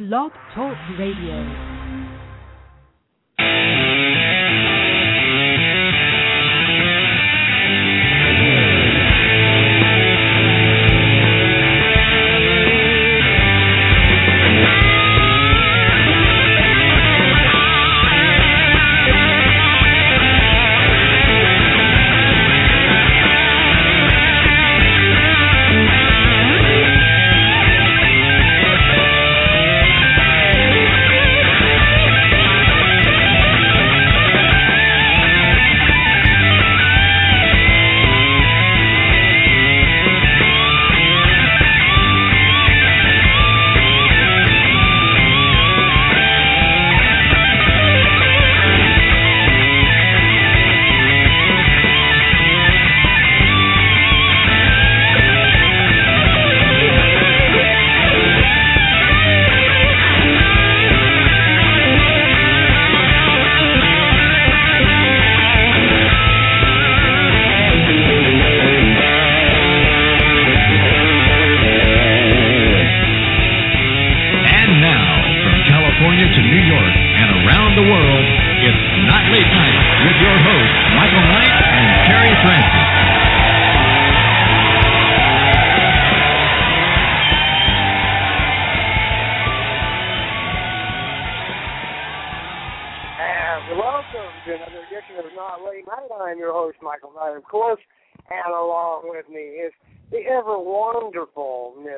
Blog Talk Radio.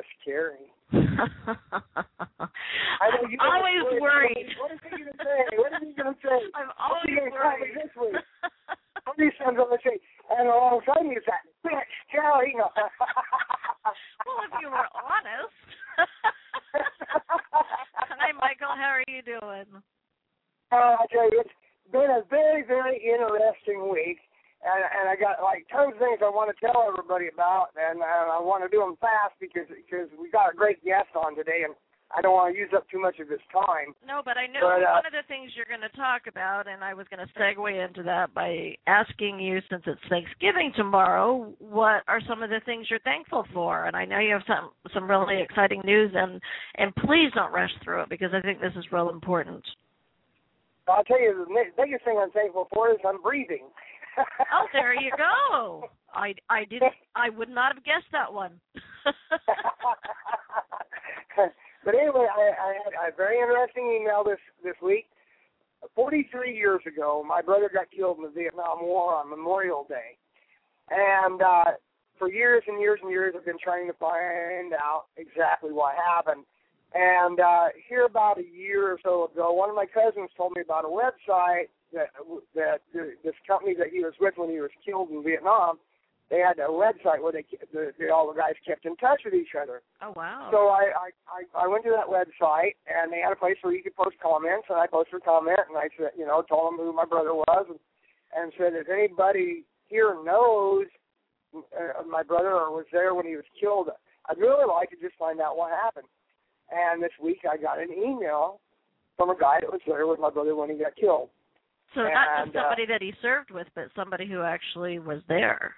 Miss I know you I'm always worried. What is he going to say? What is he going to say? I'm always you gonna worried. this week? What are you going to say? And all of a sudden, he's that bitch, Kerri. No. well, if you were honest. Hi, Michael. How are you doing? Uh, I tell you, it's been a very, very interesting week, and and I got like tons of things I want to tell everybody about, and, and I want to do them fast because because we got a great guest on today, and I don't want to use up too much of his time. No, but I know But, uh, one of the things you're going to talk about, and I was going to segue into that by asking you, since it's Thanksgiving tomorrow, what are some of the things you're thankful for? And I know you have some some really exciting news, and and please don't rush through it because I think this is real important. I'll tell you, the biggest thing I'm thankful for is I'm breathing. Oh, there you go. I I didn't. I would not have guessed that one. but anyway, I, I had a very interesting email this this week. 43 years ago, my brother got killed in the Vietnam War on Memorial Day, and uh, for years and years and years, I've been trying to find out exactly what happened. And uh, here, about a year or so ago, one of my cousins told me about a website that that this company that he was with when he was killed in Vietnam. They had a website where they, the, the all the guys kept in touch with each other. oh wow. So I, I I I went to that website and they had a place where you could post comments and I posted a comment and I said you know told them who my brother was and and said if anybody here knows uh, my brother or was there when he was killed I'd really like to just find out what happened. And this week I got an email from a guy that was there with my brother when he got killed. So not And, just uh, somebody that he served with, but somebody who actually was there.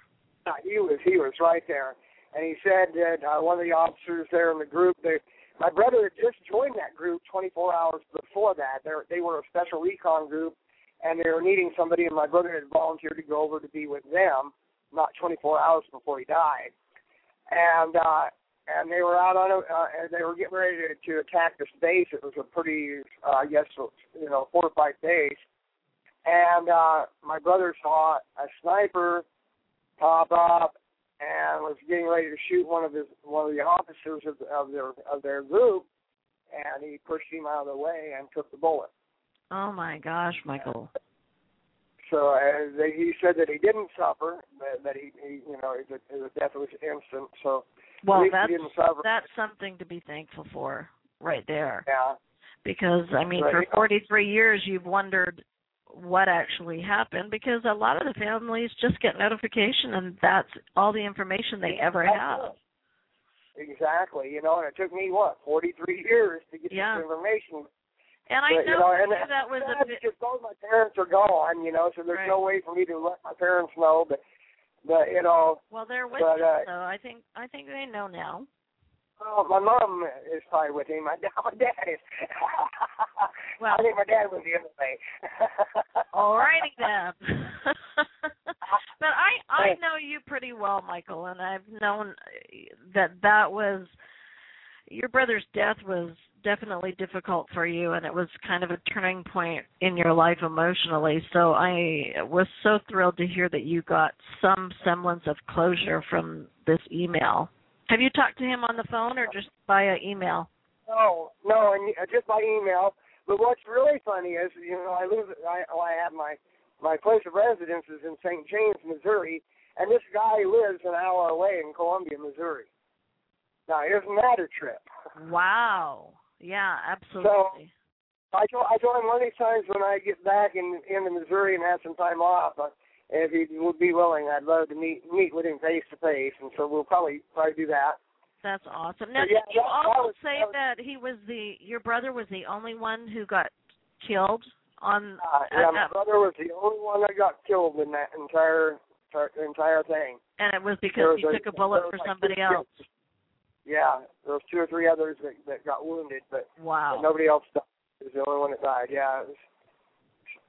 He was he was right there, and he said that uh, one of the officers there in the group, they, my brother had just joined that group 24 hours before that. They they were a special recon group, and they were needing somebody, and my brother had volunteered to go over to be with them, not 24 hours before he died, and uh, and they were out on a, uh, and they were getting ready to, to attack this base. It was a pretty, uh, I guess, you know, fortified base, and uh, my brother saw a sniper pop up and was getting ready to shoot one of his one of the officers of, of their of their group, and he pushed him out of the way and took the bullet. Oh my gosh, Michael. So uh, they, he said that he didn't suffer, that, that he, he you know his, his death was instant. So Well, that's he didn't suffer. that's something to be thankful for, right there. yeah, Because I mean, Right. for 43 years, you've wondered what actually happened. Because a lot of the families just get notification, and that's all the information they ever have. Exactly. You know, and it took me what forty three years to get Yeah. this information. And I know, you know, and that was a bit. because both my parents are gone. You know, so there's Right. no way for me to let my parents know. But but you know, Well, they're with but, you, uh, so I think I think they know now. Oh, my mom is probably with him. My dad, my dad is. Well- I think my dad was the other way. All righty then. but I I know you pretty well, Michael, and I've known that that was your brother's death was definitely difficult for you and it was kind of a turning point in your life emotionally. So I was so thrilled to hear that you got some semblance of closure from this email. Have you talked to him on the phone or just via email? No, no, and uh, just by email. But what's really funny is, you know, I live, I, well, I have my my place of residence is in St. James, Missouri, and this guy lives an hour away in Columbia, Missouri. Now, isn't that a trip? Wow. Yeah, absolutely. I told I told him one of these times when I get back in into Missouri and have some time off, uh, if he would be willing, I'd love to meet meet with him face to face, and so we'll probably probably do that. That's awesome. Now, yeah, did you that- that also was- say that was- that he was the your brother was the only one who got killed on? Uh, yeah, my brother was the only one that got killed in that entire entire, entire thing. and it was because was he a- took a bullet for like somebody else. kills. Yeah, there was two or three others that that got wounded, but, Wow. but nobody else died. He was the only one that died. Yeah, it was,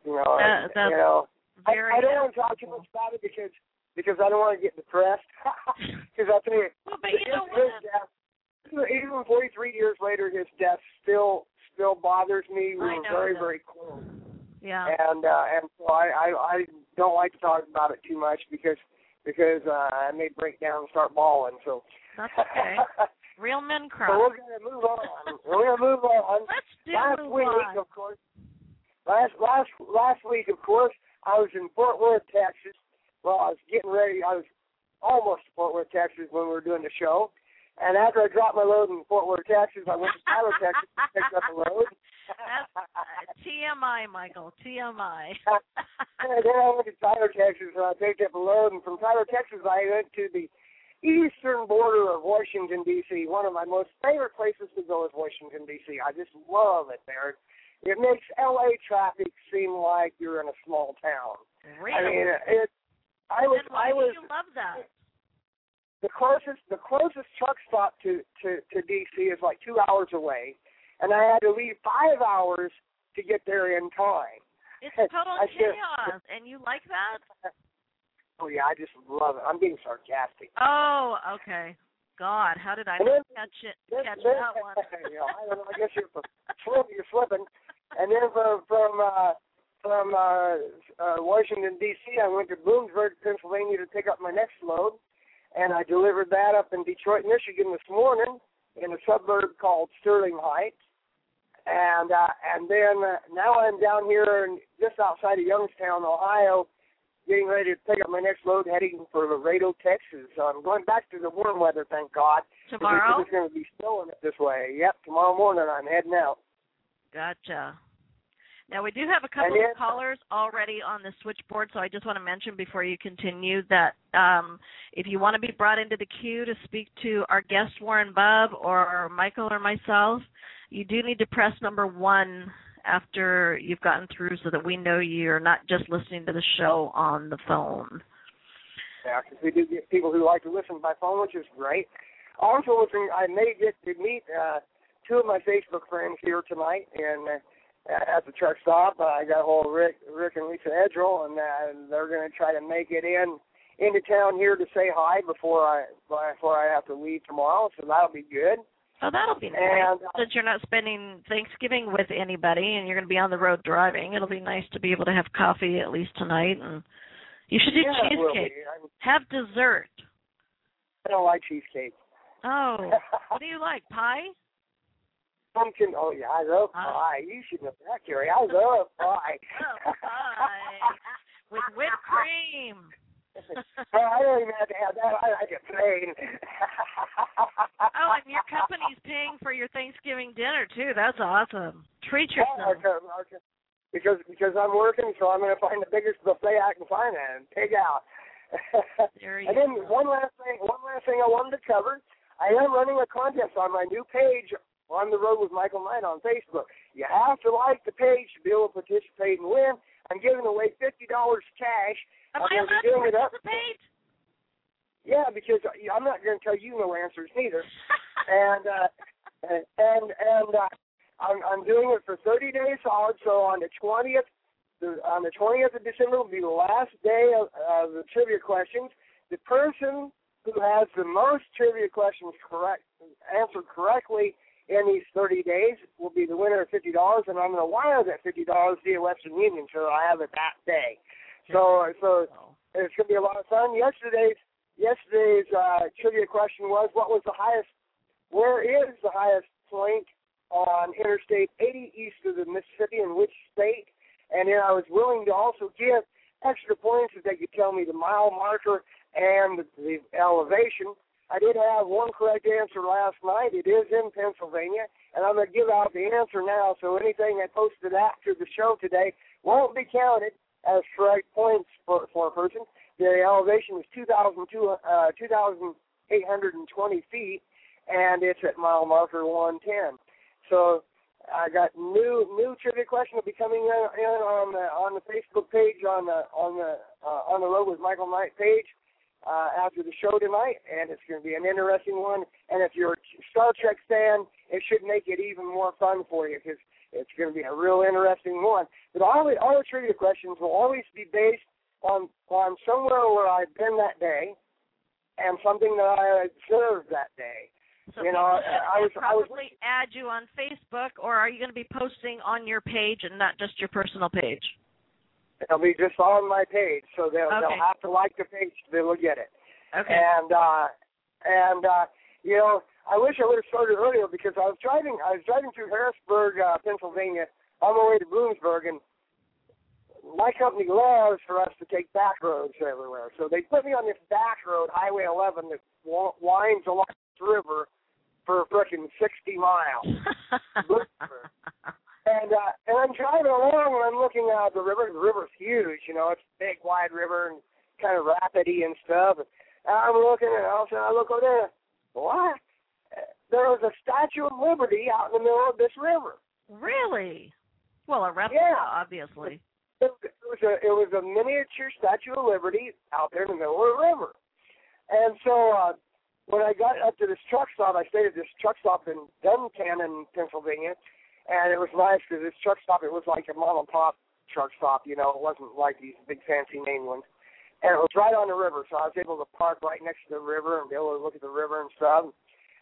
you know, That- and, you know. I, Very. I don't want to talk too much about it because because I don't want to get depressed. Because I tell you, well, but you his, know his death, even 43 years later, his death still still bothers me. We I were very that. very close, Yeah. and uh, and so I, I I don't like to talk about it too much because because uh, I may break down and start bawling. So That's okay. Real men cry. so we're gonna move on. We're gonna move on. Let's do last move week, on. of course. Last last last week, of course, I was in Fort Worth, Texas. Well, I was getting ready. I was almost to Fort Worth, Texas, when we were doing the show. And after I dropped my load in Fort Worth, Texas, I went to Tyler, Texas, to pick up a load. That's uh, TMI, Michael. TMI. and then I went to Tyler, Texas, and I picked up a load. And from Tyler, Texas, I went to the eastern border of Washington, D.C. One of my most favorite places to go is Washington, D.C. I just love it there. It makes L.A. traffic seem like you're in a small town. really? I mean, it. I was. then why I was you love that? the closest. The closest truck stop to to to D.C. is like two hours away, and I had to leave five hours to get there in time. It's total chaos, and you like that? Oh yeah, I just love it. I'm being sarcastic. Oh, okay. God, how did I then- catch it? Catch then- that one? you know, I don't know. I guess you're you're slipping. And then from from uh, from uh, uh, Washington D.C., I went to Bloomsburg, Pennsylvania, to pick up my next load, and I delivered that up in Detroit, Michigan this morning in a suburb called Sterling Heights. And uh, and then uh, now I'm down here in, just outside of Youngstown, Ohio, getting ready to pick up my next load, heading for Laredo, Texas. So I'm going back to the warm weather, thank God. Tomorrow? It's going to be snowing it this way. Yep, tomorrow morning I'm heading out. Gotcha. Now we do have a couple of callers already on the switchboard, so I just want to mention before you continue that um, if you want to be brought into the queue to speak to our guest Warren Bub or Michael or myself, you do need to press number one after you've gotten through, so that we know you're not just listening to the show on the phone. Yeah, because we do get people who like to listen by phone, which is great. Also, I may get to meet uh, two of my Facebook friends here tonight, and uh, at the truck stop, uh, I got a hold of Rick, Rick and Lisa Edgel, and uh, they're going to try to make it in into town here to say hi before I before I have to leave tomorrow. So that'll be good. Oh, that'll be nice. And, uh, Since you're not spending Thanksgiving with anybody and you're going to be on the road driving, it'll be nice to be able to have coffee at least tonight. And you should do yeah, it will be. cheesecake. Have dessert. I don't like cheesecake. Oh, what do you like? Pie? Pumpkin. Oh yeah, I love Pie. You should know that, Kerri. I love pie. Oh, pie with whipped cream. well, I don't even have to have that. I like it plain. oh, and your company's paying for your Thanksgiving dinner too. That's awesome. Treat Yeah, yourself. okay, okay. Because because I'm working, so I'm going to find the biggest buffet I can find and pig out. There you and then go. one last thing, one last thing I wanted to cover. I am running a contest on my new page on the road with Michael Nayt on Facebook. You have to like the page to be able to participate and win. I'm giving away fifty dollars cash. Am I'm I allowed to doing it up. Yeah, because I'm not going to tell you no answers neither. and uh, and and uh, I'm I'm doing it for 30 days solid. So on the 20th, the, on the 20th of December will be the last day of, of the trivia questions. The person who has the most trivia questions correct answered correctly in these 30 days will be the winner of $50, and I'm going to wire that $50 via Western Union, so I have it that day. So, so it's going to be a lot of fun. Yesterday's yesterday's uh, trivia question was, what was the highest? Where is the highest point on Interstate 80 east of the Mississippi, in which state? And then I was willing to also give extra points if they could tell me the mile marker and the, the elevation. I did have one correct answer last night. It is in Pennsylvania, and I'm going to give out the answer now. So anything I posted after the show today won't be counted as correct points for, for a person. The elevation is 2,820 uh, feet, and it's at mile marker 110. So I got new new trivia question will be coming in, in on the on the Facebook page on the on the uh, on the road with Michael Nayt page uh, after the show tonight, and it's going to be an interesting one. And if you're a Star Trek fan, it should make it even more fun for you because it's going to be a real interesting one. But all the all the trivia questions will always be based on on somewhere where I've been that day, and something that I observed that day. So you know, I was probably I was add you on Facebook, or are you going to be posting on your page and not just your personal page? It'll be just on my page, so they'll Okay. they'll have to like the page able to get it. Okay. And uh and uh you know, I wish I would have started earlier because I was driving I was driving through Harrisburg, uh, Pennsylvania on my way to Bloomsburg and my company loves for us to take back roads everywhere. So they put me on this back road, Highway 11, that winds along this river for frickin' 60 miles. And uh, and I'm driving along and I'm looking out the river. The river's huge, you know, it's a big, wide river and kind of rapidy and stuff. And I'm looking and all of a sudden I look over there. What? There was a Statue of Liberty out in the middle of this river. really? Well, a replica, Yeah. obviously. It, it was a it was a miniature Statue of Liberty out there in the middle of the river. And so uh, when I got up to this truck stop, I stayed at this truck stop in Duncannon, Pennsylvania, and it was nice because this truck stop it was like a mom and pop truck stop. You know, it wasn't like these big fancy main ones. And it was right on the river, so I was able to park right next to the river and be able to look at the river and stuff.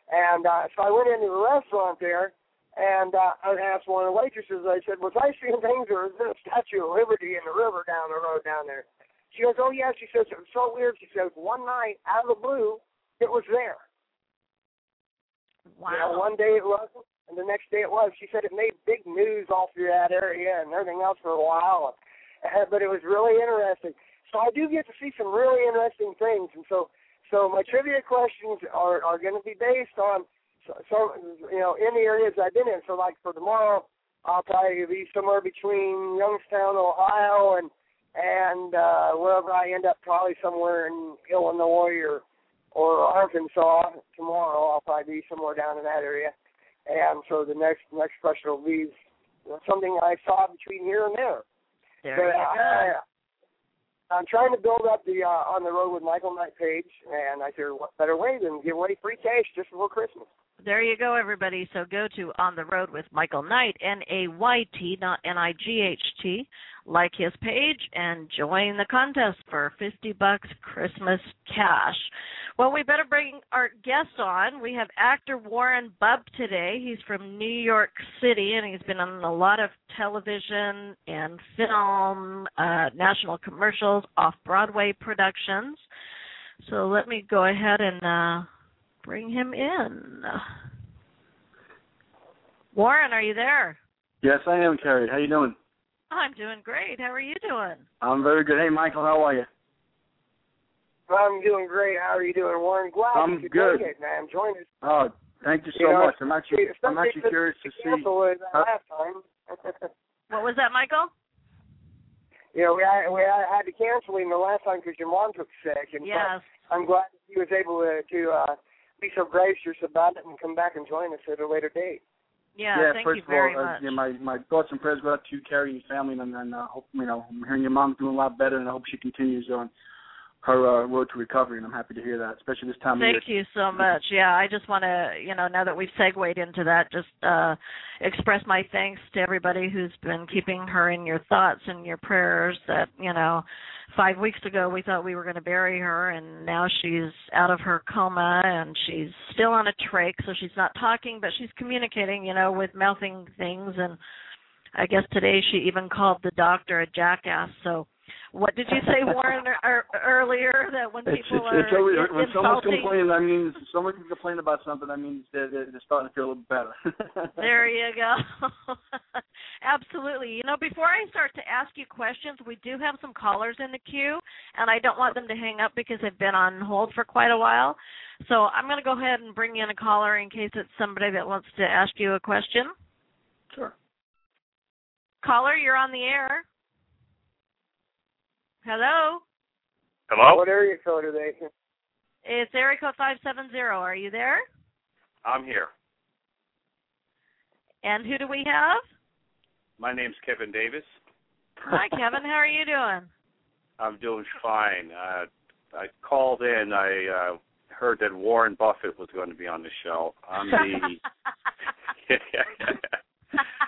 And uh, so I went into the restaurant there, and uh, I asked one of the waitresses. I said, "Was I seeing things, or is there a Statue of Liberty in the river down the road down there?" She goes, "Oh yeah." She says, "It was so weird." She says, "One night, out of the blue, it was there. Wow. You know, one day it wasn't, and the next day it was." She said it made big news all through that area and everything else for a while, but it was really interesting. So I do get to see some really interesting things, and so so my trivia questions are are going to be based on so, so you know in the areas I've been in. So like for tomorrow, I'll probably be somewhere between Youngstown, Ohio, and and uh, wherever I end up, probably somewhere in Illinois or or Arkansas. Tomorrow, I'll probably be somewhere down in that area. And so the next next question will be something I saw between here and there. There But. I, I'm trying to build up the uh, on the road with Michael Nayt page, and I figured what better way than give away free cash just before Christmas. There you go, everybody. So go to On the Road with Michael Nayt, N A Y T, not N I G H T. Like his page and join the contest for 50 bucks Christmas cash. Well, we better bring our guest on. We have actor Warren Bub today. He's from New York City and he's been on a lot of television and film, uh, national commercials, off Broadway productions. So let me go ahead and uh, bring him in. Warren, are you there? Yes, I am, Kerri. How you doing? I'm doing great. How are you doing? I'm very good. Hey, Michael, how are you? I'm doing great. How are you doing, Warren? Glad I'm you could good. make it, man. Join us. Oh, thank you so You know, much. I'm actually, I'm actually curious to see. canceled it last time. What was that, Michael? you know, we had, we had to cancel him the last time because your mom took sick, and so Yes. I'm glad that he was able to to uh, be so gracious about it and come back and join us at a later date. Yeah, thank first you of all, very uh, much. yeah, my my thoughts and prayers go out to you, Kerri, and your family, and then uh, hope you know I'm hearing your mom's doing a lot better, and I hope she continues on. Her uh, road to recovery, and I'm happy to hear that, especially this time Thank of year. Thank you so much. Yeah, I just want to, you know, now that we've segued into that, just uh express my thanks to everybody who's been keeping her in your thoughts and your prayers. That you know, five weeks ago we thought we were going to bury her, and now she's out of her coma and she's still on a trach, so she's not talking, but she's communicating, you know, with mouthing things. And I guess today she even called the doctor a jackass. So what did you say, Warren, er, earlier? That when It's, people it's, it's are always, in- when someone's complaining, I mean, someone can complain about something. Means they're, they're, they're starting to feel a little better. there you go. Absolutely. You know, before I start to ask you questions, we do have some callers in the queue, and I don't want them to hang up because they've been on hold for quite a while. So I'm going to go ahead and bring in a caller in case it's somebody that wants to ask you a question. Sure. Caller, you're on the air. Hello. Hello? What area code are they? It's area code 570. Are you there? I'm here. And who do we have? My name's Kevin Davis. Hi, Kevin. How are you doing? I'm doing fine. Uh, I called in. I uh, heard that Warren Buffett was going to be on the show. I'm the.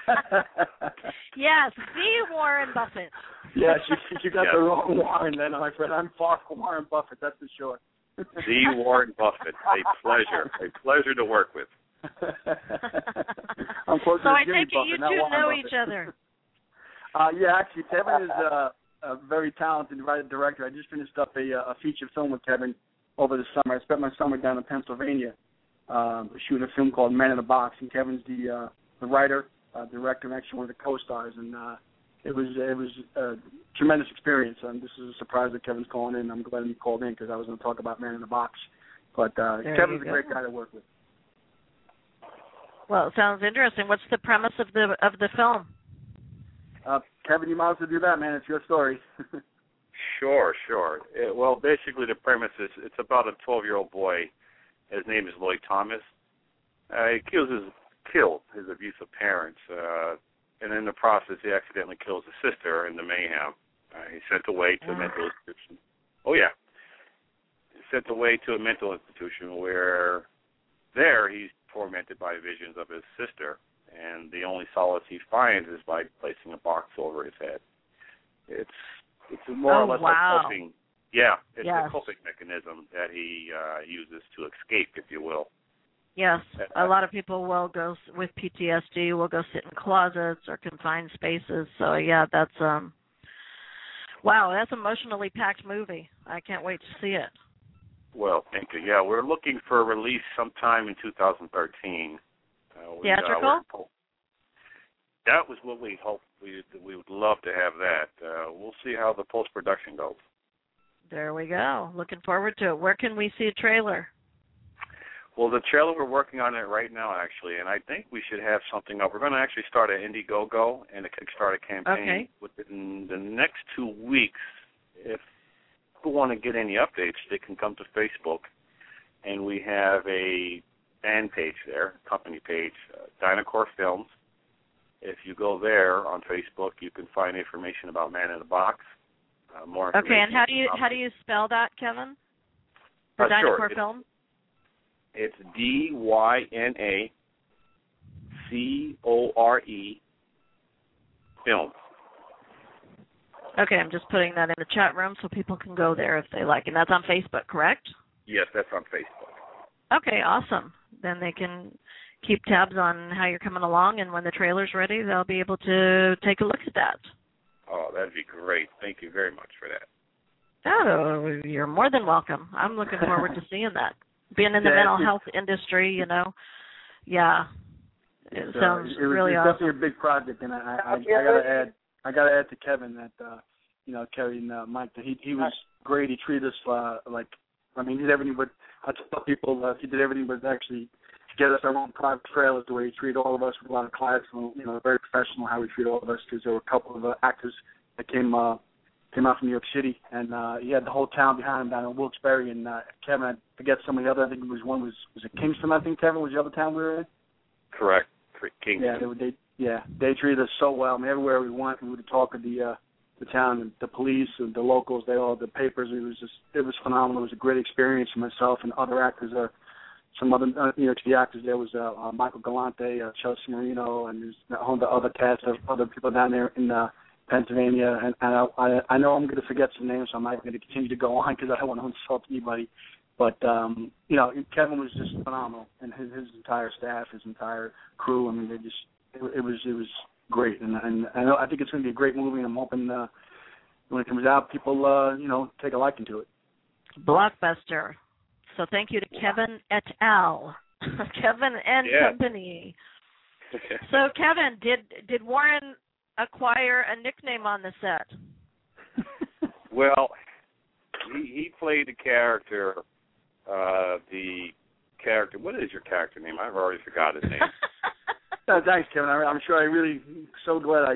yes, the Warren Buffett. Yes, you, you got Yes. the wrong Warren then, my friend. I'm far from Warren Buffett, that's for sure. the Warren Buffett. A pleasure. A pleasure to work with. I'm closer so to I Jimmy take it you Buffett, not two Warren know Buffett. each other. Uh, yeah, actually, Kevin is uh, a very talented writer director. I just finished up a, uh, a feature film with Kevin over the summer. I spent my summer down in Pennsylvania um, shooting a film called Man in a Box, and Kevin's the uh, the writer, uh, director, and actually one of the co-stars. And uh, it was it was a tremendous experience. And this is a surprise that Kevin's calling in. I'm glad he called in because I was going to talk about Man in the Box. But uh, There Kevin's you a great guy to work with. Well, it sounds interesting. What's the premise of the of the film? Uh, Kevin, you might as well do that, man. It's your story. Sure, sure. It, well, basically, the premise is it's about a 12 year old boy. His name is Lloyd Thomas. Uh, he kills his killed his abusive parents, uh, and in the process, he accidentally kills his sister in the mayhem. Uh, he's sent away to a mental institution. Oh yeah, he's sent away to a mental institution where there he's tormented by visions of his sister, and the only solace he finds is by placing a box over his head. It's it's more Oh, or less wow. like coping. Yeah, it's Yes. a coping mechanism that he uh, uses to escape, if you will. Yes, Uh, a lot of people will go with PTSD will go sit in closets or confined spaces. So yeah, that's um wow, that's an emotionally packed movie. I can't wait to see it. Well, thank you. Yeah, we're looking for a release sometime in 2013. Uh, we, Theatrical? Uh, that was what we hoped. We we would love to have that. Uh, we'll see how the post production goes. There we go. Looking forward to it. Where can we see a trailer? Well, the trailer we're working on it right now, actually, and I think we should have something up. We're going to actually start an Indiegogo and a Kickstarter campaign Okay. within the next two weeks. If people want to get any updates, they can come to Facebook, and we have a fan page there, company page, uh, Dynacore Films. If you go there on Facebook, you can find information about Man in the Box. Uh, more Okay, and how do you how do you spell that, Kevin? The Uh. Dynacore It's- film? It's D Y N A C O R E film. Okay, I'm just putting that in the chat room so people can go there if they like. And that's on Facebook, correct? Yes, that's on Facebook. Okay, awesome. Then they can keep tabs on how you're coming along, and when the trailer's ready, they'll be able to take a look at that. Oh, that'd be great. Thank you very much for that. Oh, you're more than welcome. I'm looking forward to seeing that. Being in the Yeah, mental health industry, you know, yeah, it It's, uh, sounds it was, really it's awesome. definitely a big project, and I, I, I, I gotta add, I gotta add to Kevin that, uh, you know, Kevin, uh, Mike, that he he was great. He treated us uh, like, I mean, he did everything but. I tell people uh, he did everything but actually get us our own private trailers. The way he treated all of us with a lot of class, and you know, very professional how he treated all of us. Because there were a couple of uh, actors that came uh, came out from New York City, and uh, he had the whole town behind him down in Wilkes-Barre. And uh, Kevin, I forget some of the other. I think it was one was was it Kingston? I think Kevin was the other town we were in. Correct. Kingston. Yeah, they, were- they yeah they treated us so well. I mean, everywhere we went, we would talk with the uh, the town, and the police, and the locals, they all the papers. It was just it was phenomenal. It was a great experience for myself and other actors. Uh, some other uh, New York City actors. There was uh, uh, Michael Galante, uh, Chelsea Marino, and there's all the other cast of other people down there in uh, Pennsylvania. And, and I, I, I know I'm going to forget some names, so I'm not going to continue to go on because I don't want to insult anybody. But um, you know, Kevin was just phenomenal, and his, his entire staff, his entire crew. I mean, they just it, it was it was great, and and I, know, I think it's going to be a great movie. And I'm hoping uh, when it comes out, people uh, you know take a liking to it. Blockbuster. So thank you to Kevin et al. Kevin and Yeah. company. So Kevin, did did Warren acquire a nickname on the set? Well, he he played the character, uh, the character. What is your character name? I've already forgot his name. Uh, thanks, Kevin. I, I'm sure I really so glad I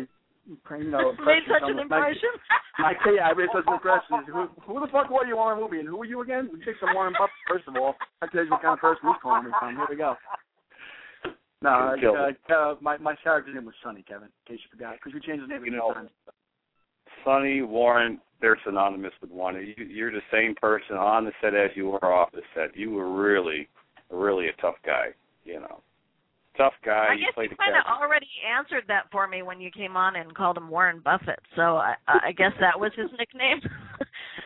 you know Made impressed you such an impression. My- impression. My kid, I made such an impression. Who, who the fuck were you on the movie? And who were you again? We take some Warren Buffett first of all. I tell you what kind of person he's calling me from. Here we go. No, Kill uh, uh, my my character's name was Sonny, Kevin. In case you forgot, because we changed his name a You know, times. Sonny Warren, they're synonymous with one. You, you're the same person on the set as you were off the set. You were really, really a tough guy. You know, tough guy. I you guess played you the kind of already answered that for me when you came on and called him Warren Buffett. So I, I guess that was his nickname,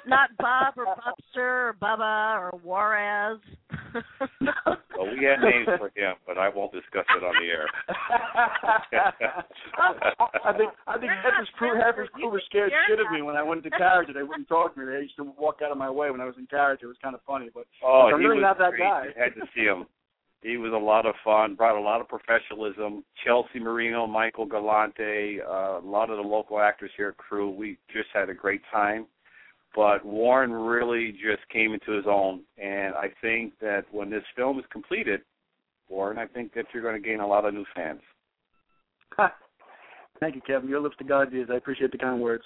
not Bob or Bubster or Bubba or Juarez. Well, we had names for him, but I won't discuss it on the air. I think I think We're half his crew half crew You were scared share shit of me when I went into character. They wouldn't talk to me. They used to walk out of my way when I was in character. It was kind of funny, but Oh, I'm he really was not that great. guy. You had to see him. He was a lot of fun. Brought a lot of professionalism. Chelsea Marino, Michael Galante, uh, a lot of the local actors here at Crew. We just had a great time. But Warren really just came into his own, and I think that when this film is completed, Warren, I think that you're going to gain a lot of new fans. Thank you, Kevin. Your lips to God is. I appreciate the kind words.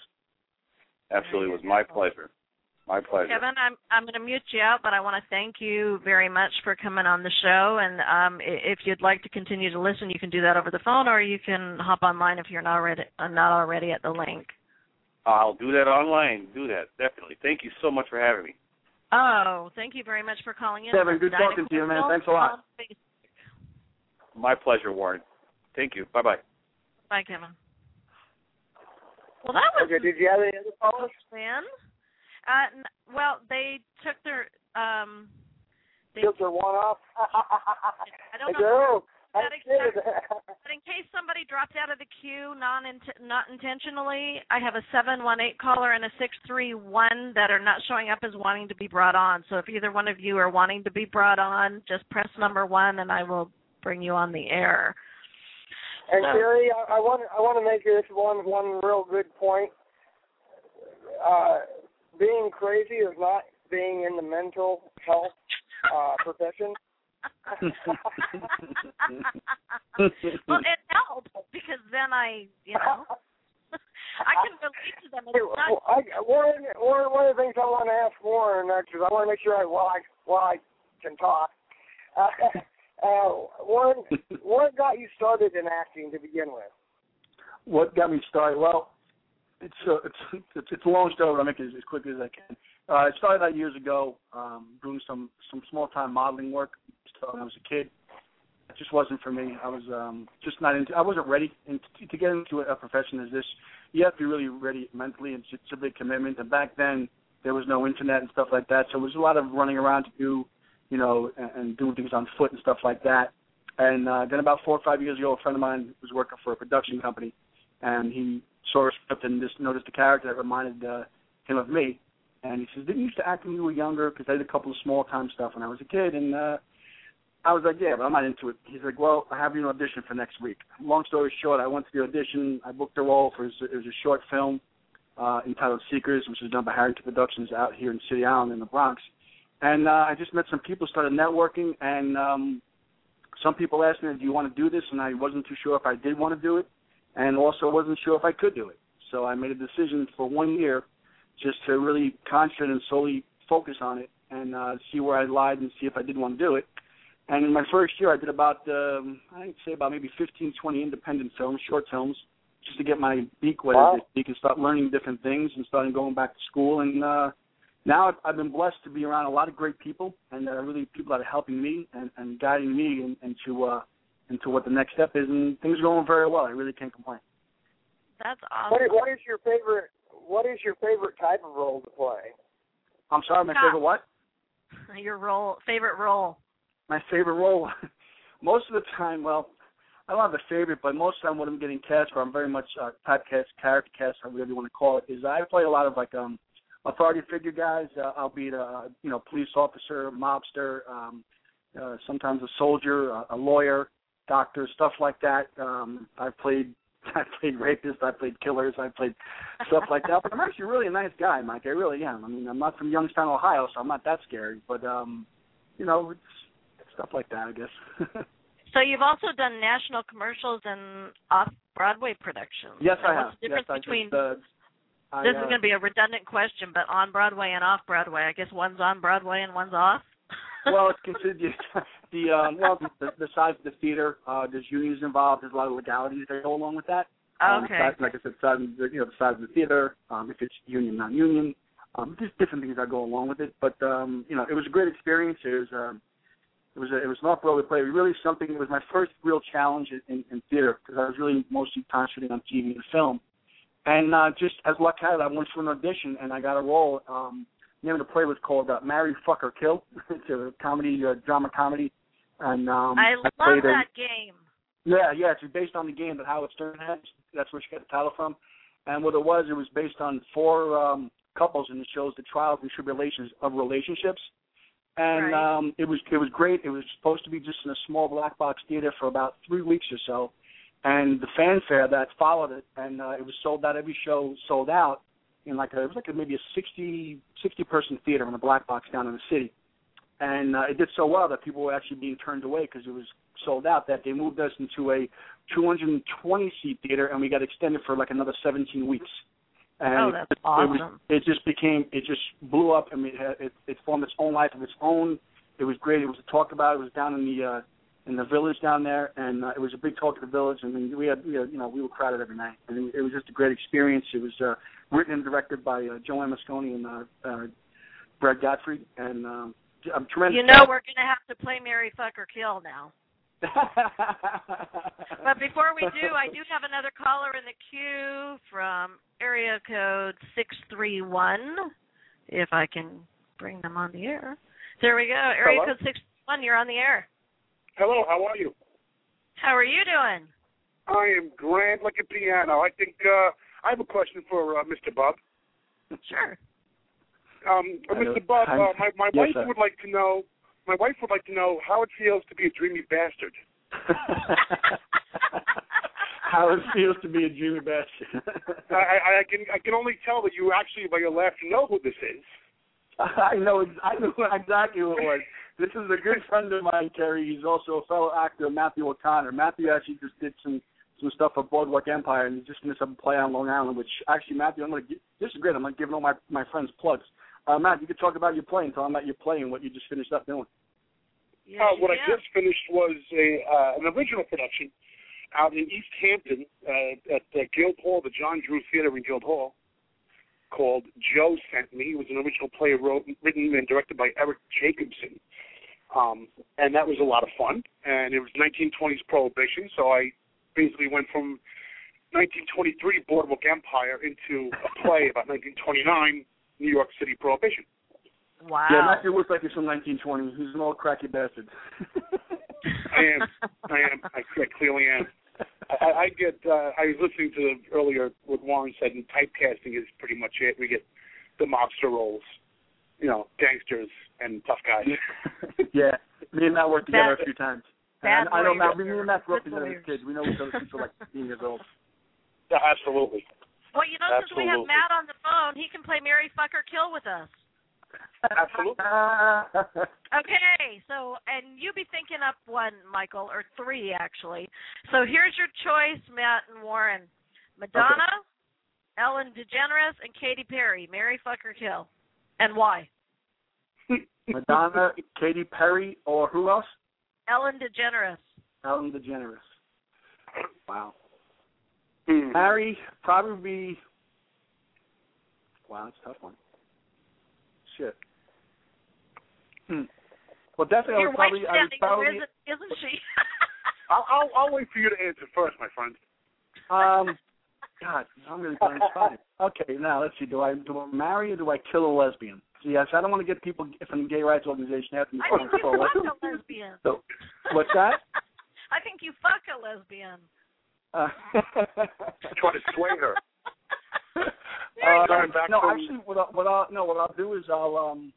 Absolutely, it was my pleasure. My pleasure. Kevin, I'm I'm going to mute you out, but I want to thank you very much for coming on the show. And um, if you'd like to continue to listen, you can do that over the phone, or you can hop online if you're not already uh, not already at the link. I'll do that online. Do that definitely. Thank you so much for having me. Oh, thank you very much for calling in. Kevin, good talking to you, man. Thanks a lot. My pleasure, Warren. Thank you. Bye bye. Bye, Kevin. Well, that was Okay, did you have any other callers? man. Uh, well, they took their um. They, Took their one off? I don't I know. That. But in case somebody dropped out of the queue non not intentionally, I have a seven one eight caller and a six three one that are not showing up as wanting to be brought on. So if either one of you are wanting to be brought on, just press number one and I will bring you on the air. And So- Terry, I, I want I want to make this one one real good point. Uh, being crazy is not being in the mental health uh, profession. Well, it helps because then I, you know, I can relate to them. It's not Well, I, one, one, one of the things I want to ask Warren, because I want to make sure I, while I, while I can talk, uh, uh, Warren, what got you started in acting to begin with? what got me started? Well, it's a, it's it's, it's a long story. I'll make it as, as quick as I can. Uh, I started out years ago um, doing some some small time modeling work. When I was a kid, it just wasn't for me. I was um, just not into. I wasn't ready and to, to get into a profession as this. You have to be really ready mentally. It's, it's a big commitment. And back then, there was no internet and stuff like that, so it was a lot of running around to do, you know, and, and doing things on foot and stuff like that. And uh, then about four or five years ago, a friend of mine was working for a production company, and he saw a script and just noticed a character that reminded uh, him of me. And he says, "Didn't you used to act when you were younger?" Because I did a couple of small time stuff when I was a kid, and uh, I was like, "Yeah, but I'm not into it." He's like, "Well, I have you an audition for next week." Long story short, I went to the audition. I booked a role for it was a short film uh, entitled Seekers, which was done by Harrington Productions out here in City Island in the Bronx. And uh, I just met some people, started networking, and um, some people asked me, "Do you want to do this?" And I wasn't too sure if I did want to do it, and also wasn't sure if I could do it. So I made a decision for one year, just to really concentrate and solely focus on it, and uh, see where I lied and see if I did want to do it. And in my first year, I did about um, I'd say about maybe 15, 20 independent films, short films, just to get my beak wet, Wow. so to speak, and start learning different things and starting going back to school. And uh, now I've, I've been blessed to be around a lot of great people, and uh, really people that are helping me and, and guiding me in, into uh, into what the next step is. And things are going very well. I really can't complain. That's What is, awesome. what is your favorite? What is your favorite type of role to play? I'm sorry, my Stop. favorite what? Your role, favorite role. my favorite role. most of the time, well, I don't have a favorite, but most of the time, what I'm getting cast for, I'm very much uh, typecast, character cast, or whatever you want to call it. Is I play a lot of like um authority figure guys. Uh, I'll be the uh, you know police officer, mobster, um, uh, sometimes a soldier, a, a lawyer, doctor, stuff like that. Um, I've played. I played rapists, I played killers, I played stuff like that. But I'm actually really a nice guy, Mike. I really am. I mean, I'm not from Youngstown, Ohio, so I'm not that scary. But um, you know, it's stuff like that, I guess. So you've also done national commercials and off Broadway productions. yes, I have. What's the difference yes, between just, uh, I, this uh, is going to be a redundant question, but on Broadway and off Broadway. I guess one's on Broadway and one's off. Well, it's considered the, the um, well the, the size of the theater. Uh, there's unions involved. There's a lot of legalities that go along with that. Um, okay. size- like I said, size you know the size of the theater. Um, if it's union, non-union. Um, just different things that go along with it. But um, you know, it was a great experience. It was um, it was a, it was an off-Broadway play. It was really something. It was my first real challenge in, in, theater because I was really mostly concentrating on TV and film. And uh, just as luck had it, I went for an audition and I got a role. Um, name of the play was called uh, "Marry, Fuck or Kill." it's a comedy, uh, drama comedy. And um, I love played a- that game. yeah, yeah, it's based on the game that Howard Stern has. That's where she got the title from. And what it was, it was based on four um, couples, and it shows the trials and tribulations of relationships. And Right. um, it was it was great. It was supposed to be just in a small black box theater for about three weeks or so, and the fanfare that followed it, and uh, it was sold out. Every show sold out in like a, it was like a, maybe a 60, 60 person theater in a black box down in the city. And uh, it did so well that people were actually being turned away because it was sold out that they moved us into a 220 seat theater and we got extended for like another 17 weeks. And Oh, that's it, it was- awesome. it just became, it just blew up. I mean, it, it, it formed its own life of its own. It was great. It was talked about. It was down in the uh, in the village down there, and uh, it was a big talk of the village. Mean, we had, we had, you know, we were crowded every night, and it, was just a great experience. It was uh, written and directed by uh, Joanne Moscone and uh, uh, Brad Godfrey, and um, I'm tremendous. You know we're going to have to play Marry Fuck or Kill now. But before we do, I do have another caller in the queue from area code 631, if I can bring them on the air. There we go. Area Hello? code 631, you're on the air. Hello, how are you? How are you doing? I am grand like a piano. I think uh, I have a question for uh, Mr. Bub. Sure. Um, uh, I know- Mr. Bub, uh, my my yes, wife sir. would like to know. My wife would like to know how it feels to be a dreamy bastard. How it feels to be a dreamy bastard. I, I, I can I can only tell that you actually by your laugh know who this is. I know I know exactly who it was. This is a good friend of mine, Terry. He's also a fellow actor, Matthew O'Connor. Matthew actually just did some some stuff for Boardwalk Empire, and he just finished up a play on Long Island. Which actually, Matthew, I'm gonna gi- this is great. I'm gonna give all my my friends plugs. Uh, Matt, you could talk about your play and tell them about your play and what you just finished up doing. Yeah, uh, you what I just finished was a uh, an original production out in East Hampton uh, at uh, Guild Hall, the John Drew Theater in Guild Hall, called Joe Sent Me. It was an original play wrote, written and directed by Eric Jacobson. Um, and that was a lot of fun. And it was 1920s Prohibition, so I basically went from 1923 Boardwalk Empire into a play about 1929 New York City Prohibition. Wow. Yeah, Matthew looks like he's from 1920. He's an old cracky bastard. I am. I am. I, I clearly am. I, I get. Uh, I was listening to the, earlier what Warren said, and typecasting is pretty much it. We get the mobster roles, you know, gangsters and tough guys. yeah, me and Matt worked together Bad- a few times. bad And I know Matt. Me and Matt grew up together as kids. We know each other since we're like 15 years old. Yeah, absolutely. Well, you know, since we have Matt on the phone, he can play Marry Fuck or Kill with us. Absolutely. Okay, so and you be thinking up one, Michael, or three actually. So here's your choice, Matt and Warren: Madonna, Ellen DeGeneres, and Katy Perry. Mary, fuck or kill, and why? Madonna, Katy Perry, or who else? Ellen DeGeneres. Ellen DeGeneres. Wow. Hmm. Mm-hmm. Probably. Wow, that's a tough one. Shit. Hmm. Well, definitely, Your I would probably. wife's I would standing probably. there, isn't, isn't she? I'll, I'll I'll wait for you to answer first, my friend. Um, God, I'm really going to Okay, now let's see. Do I do I marry or do I kill a lesbian? Yes, I don't want to get people from the gay rights organization after me. I think you fuck a lesbian. So, what's that? I think you fuck a lesbian. Uh, Try to sway her. uh, no, to- actually, what I, what I'll no, what I'll do is I'll um,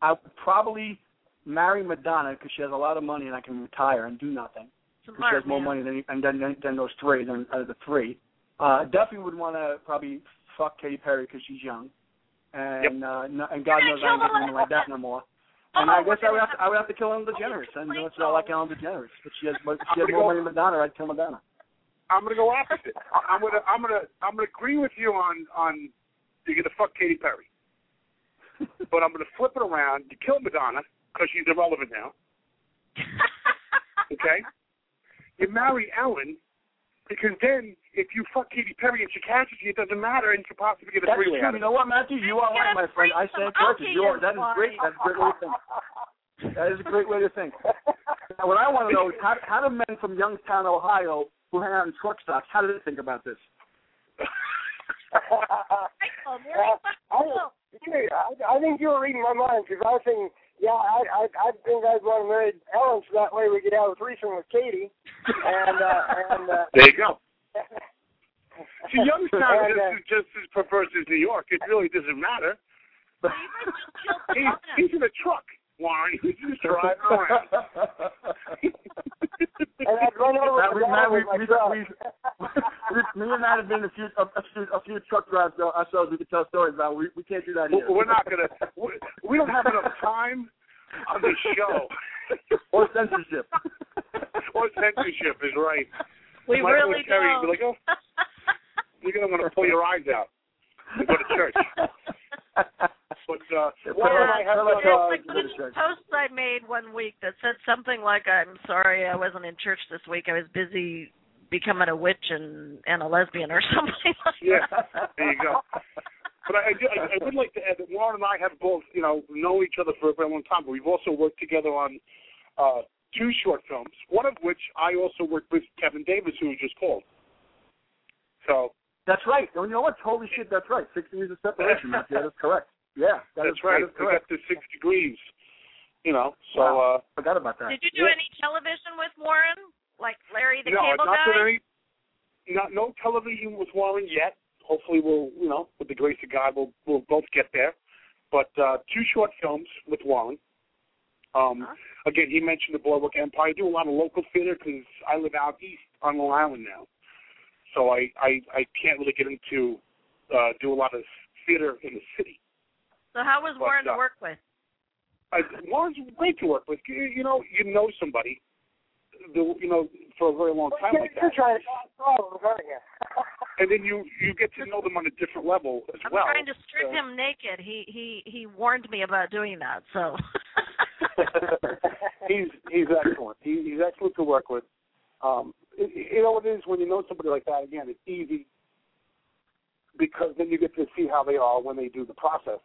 I'll probably marry Madonna because she has a lot of money and I can retire and do nothing. Because she Smart has more man. money than and then than, than those three, than out of the three. Uh, definitely would want to probably fuck Katy Perry because she's young, and uh, no, and God knows I ain't kill getting the woman like that no more. And Oh, I we're guess I would have to, I would have to kill Ellen DeGeneres, and please that's I like don't. Ellen DeGeneres. If she has if I'm she has gonna more money than Madonna, I'd kill Madonna. I'm gonna go opposite. I- I'm gonna I'm gonna I'm gonna agree with you on on you're gonna fuck Katy Perry, but I'm gonna flip it around. You kill Madonna because she's irrelevant now. Okay. You marry Ellen because then if you fuck Katy Perry and she catches you, it doesn't matter, and you could possibly get a That's three-way true. out You of it. know what, Matthew? You are right, my friend. I stand corrected. You are. That is great. That's a great way to think. That is a great way to think. Now, what I want to know is how, how do men from Youngstown, Ohio, who hang out in truck stops, how do they think about this? Michael, very Uh. I, I, I think you were reading my mind because I was thinking, yeah, I, I, I think I'd want to marry Ellen so that way we could have a threesome with Katy. And, uh, and, uh, There you go. See, Youngstown And, is uh, just, just as perverse as New York. It really doesn't matter. So you guys just killed the He's, he's in a truck, Warren. He's just driving around. and I'd run over Matt, the we, Matt, we, with my we, we, we, me and Matt have been a few a, a few a few truck drives ourselves. We could tell stories about. We we can't do that here. We're not gonna. We, we don't have enough time on the show. or censorship. or censorship is right. We Michael really and Terry don't. be like, oh, you're gonna want to pull your eyes out and go to church. But uh, and I have Tell us, done, uh, uh, like go to church. posts I made one week that said something like, "I'm sorry, I wasn't in church this week. I was busy becoming a witch and and a lesbian or something." Like Yeah, that. there you go. But I, I, do, I, I would like to add that Warren and I have both, you know, know each other for a very long time, but we've also worked together on uh, two short films, one of which I also worked with Kevin Davis, who was just called. So That's right. And you know what? Holy shit, that's right. Six degrees of separation. Matthew. That is correct. Yeah, that that's is- right. That is We got correct. the six degrees, you know. So Wow. uh, Forgot about that. Did you do Yeah. any television with Warren, like Larry the no, Cable not Guy? that any, not no television with Warren yet. Hopefully, we'll, you know, with the grace of God, we'll we'll both get there. But uh, two short films with Warren. Um, Huh? Again, he mentioned the Boardwalk Empire. I do a lot of local theater because I live out east on Long Island now, so I I, I can't really get into uh, do a lot of theater in the city. So how was But, Warren uh, to work with? I, Warren's great to work with. You, you know, you know somebody, the, you know, for a very long time You're, like you're that, trying to solve problems, aren't and then you you get to know them on a different level as I'm well. trying to strip Uh, him naked. He he he warned me about doing that. So. he's he's excellent. He, he's excellent to work with. Um, it, you know what it is when you know somebody like that. Again, it's easy because then you get to see how they are when they do the process,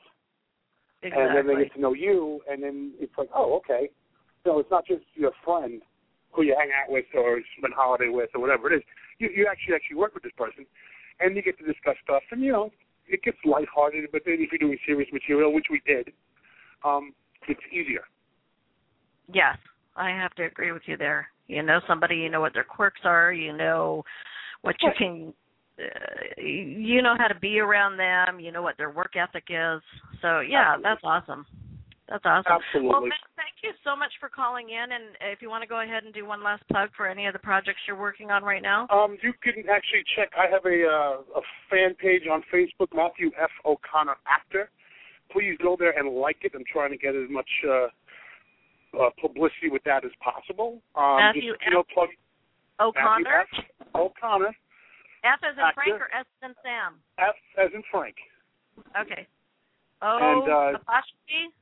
exactly. and then they get to know you, and then it's like, oh, okay. You know, it's not just your friend who you hang out with or spend holiday with or whatever it is. You you actually actually work with this person, and you get to discuss stuff, and you know, it gets lighthearted. But then if you're doing serious material, which we did, um, it's easier. Yes, I have to agree with you there. You know somebody, you know what their quirks are, you know what you can uh, you know how to be around them, you know what their work ethic is. So, yeah, Absolutely. that's awesome. That's awesome. Absolutely. Well, Matt, thank you so much for calling in and if you want to go ahead and do one last plug for any of the projects you're working on right now. Um, you can actually check. I have a uh, a fan page on Facebook, Matthew F. O'Connor Actor. Please go there and like it. I'm trying to get as much uh, uh, publicity with that as possible. Um, Matthew just, you know, plug O'Connor? Matthew F. O'Connor, F as in Frank or S as in Sam? F as in Frank. Okay. O And, uh, apostrophe?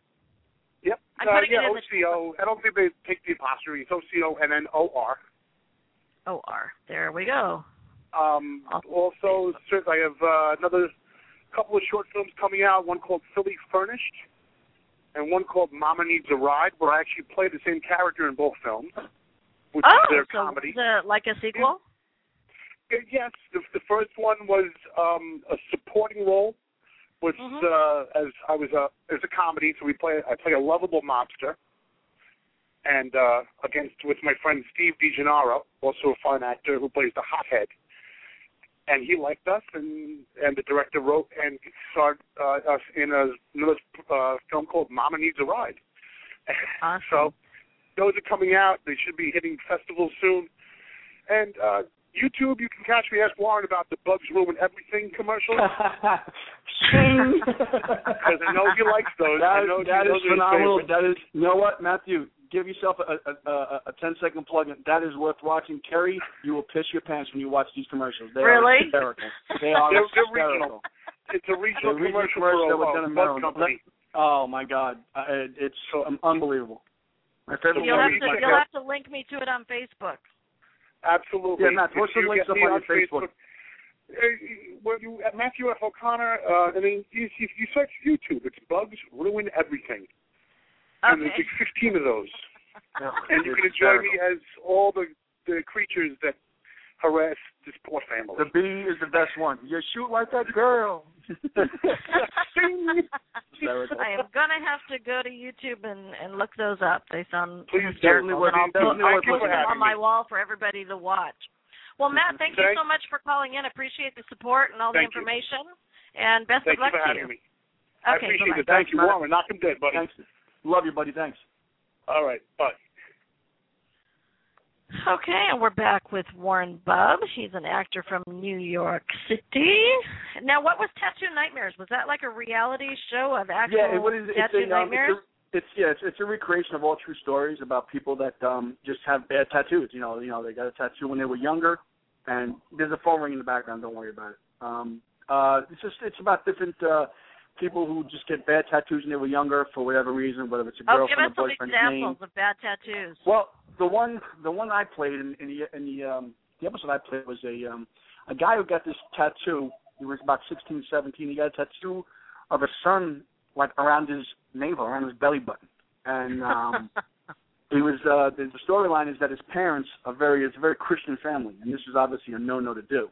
Yep. I'm uh, yeah, in the- OCO. I don't think they take the apostrophe. It's OCO and then O R. O R. There we go. Um, also, I have uh, another couple of short films coming out. One called Philly Furnished, and one called Mama Needs a Ride, where I actually play the same character in both films, which oh, is their so comedy. is it like a sequel? Uh, Yes, the, the first one was um, a supporting role, was Mhm. uh, as I was a as a comedy. So we play I play a lovable mobster, and uh, against with my friend Steve DiGennaro, also a fine actor who plays the hothead. And he liked us, and and the director wrote and starred uh, us in a, another uh, film called Mama Needs a Ride. Awesome. so those are coming out. They should be hitting festivals soon. And uh, YouTube, you can catch me. Ask Warren about the Bugs Ruin Everything commercial because I know he likes those. I That, know that those is phenomenal. That is, you know what, Matthew? Give yourself a a, a, a 10 second plug in. That is worth watching. Kerri, you will piss your pants when you watch these commercials. They Really? are hysterical. They are They're- they're hysterical. regional. It's a regional The regional commercial commercial for a, that was done in Maryland. company. Oh my God, uh, it- it's um, unbelievable. My favorite You'll have to you'll have to link me to it on Facebook. Absolutely. Yeah, Matt, what's If the you links get up me on your Facebook? Uh, you, at Matthew F. O'Connor, uh, I mean, you, you, you search YouTube. It's Bugs Ruin Everything. And there's Okay. like 15 of those. Yeah, And you it's can enjoy me as all the, the creatures that harass this poor family. The bee is the best one. You shoot like that girl. Hysterical. I am gonna have to go to YouTube and and look those up. They sound Please do. hysterical, and I'll put, I'll put them on my wall for everybody to watch. Well, Matt, thank you so much for calling in. Appreciate the support and all the Thank you. information. And best Thank of you luck for to having you. me. I Okay, appreciate bye-bye. it. Thank Thanks, you, Matt. Warren. Knock him dead, buddy. Thanks. Love you, buddy. Thanks. All right. Bye. Okay, and we're back with Warren Bub. He's an actor from New York City. Now, what was Tattoo Nightmares? Was that like a reality show of actual yeah, it, what is, it's tattoo a, um, nightmares? it's a, it's yeah, it's, it's a recreation of all true stories about people that um just have bad tattoos. You know, you know, they got a tattoo when they were younger, and there's a phone ring in the background. Don't worry about it. Um, uh, it's just it's about different uh people who just get bad tattoos when they were younger for whatever reason, whether it's a girlfriend oh, give us or some boyfriend's name. examples of bad tattoos. Well, the one the one I played in, in the in the um the episode I played was a um a guy who got this tattoo. He was about sixteen, seventeen. He got a tattoo of a sun like around his navel, around his belly button, and um he was uh the, the storyline is that his parents are very it's a very Christian family, and this is obviously a no no to do.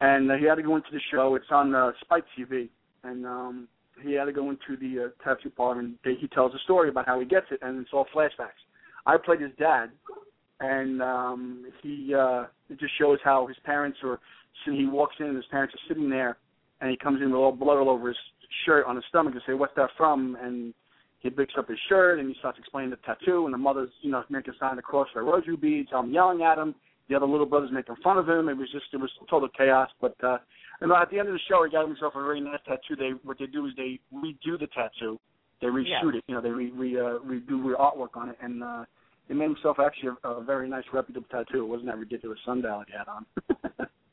And uh, he had to go into the show. It's on uh, Spike TV, and um he had to go into the uh, tattoo parlor, and they, he tells a story about how he gets it, and it's all flashbacks. I played his dad, and um he uh it just shows how his parents are. So he walks in, and his parents are sitting there, and he comes in with all blood all over his shirt on his stomach and say, "What's that from?" And he picks up his shirt and he starts explaining the tattoo, and the mother's you know making a sign across for rosary beads. I'm yelling at him. The other little brother's making fun of him. It was just it was total chaos. But uh, and at the end of the show, he got himself a very nice tattoo. They what they do is they redo the tattoo. They reshoot it. You know, they re, re uh, redo re artwork on it, and uh, he made himself actually a, a very nice reputable tattoo. It wasn't that ridiculous sundial he had on.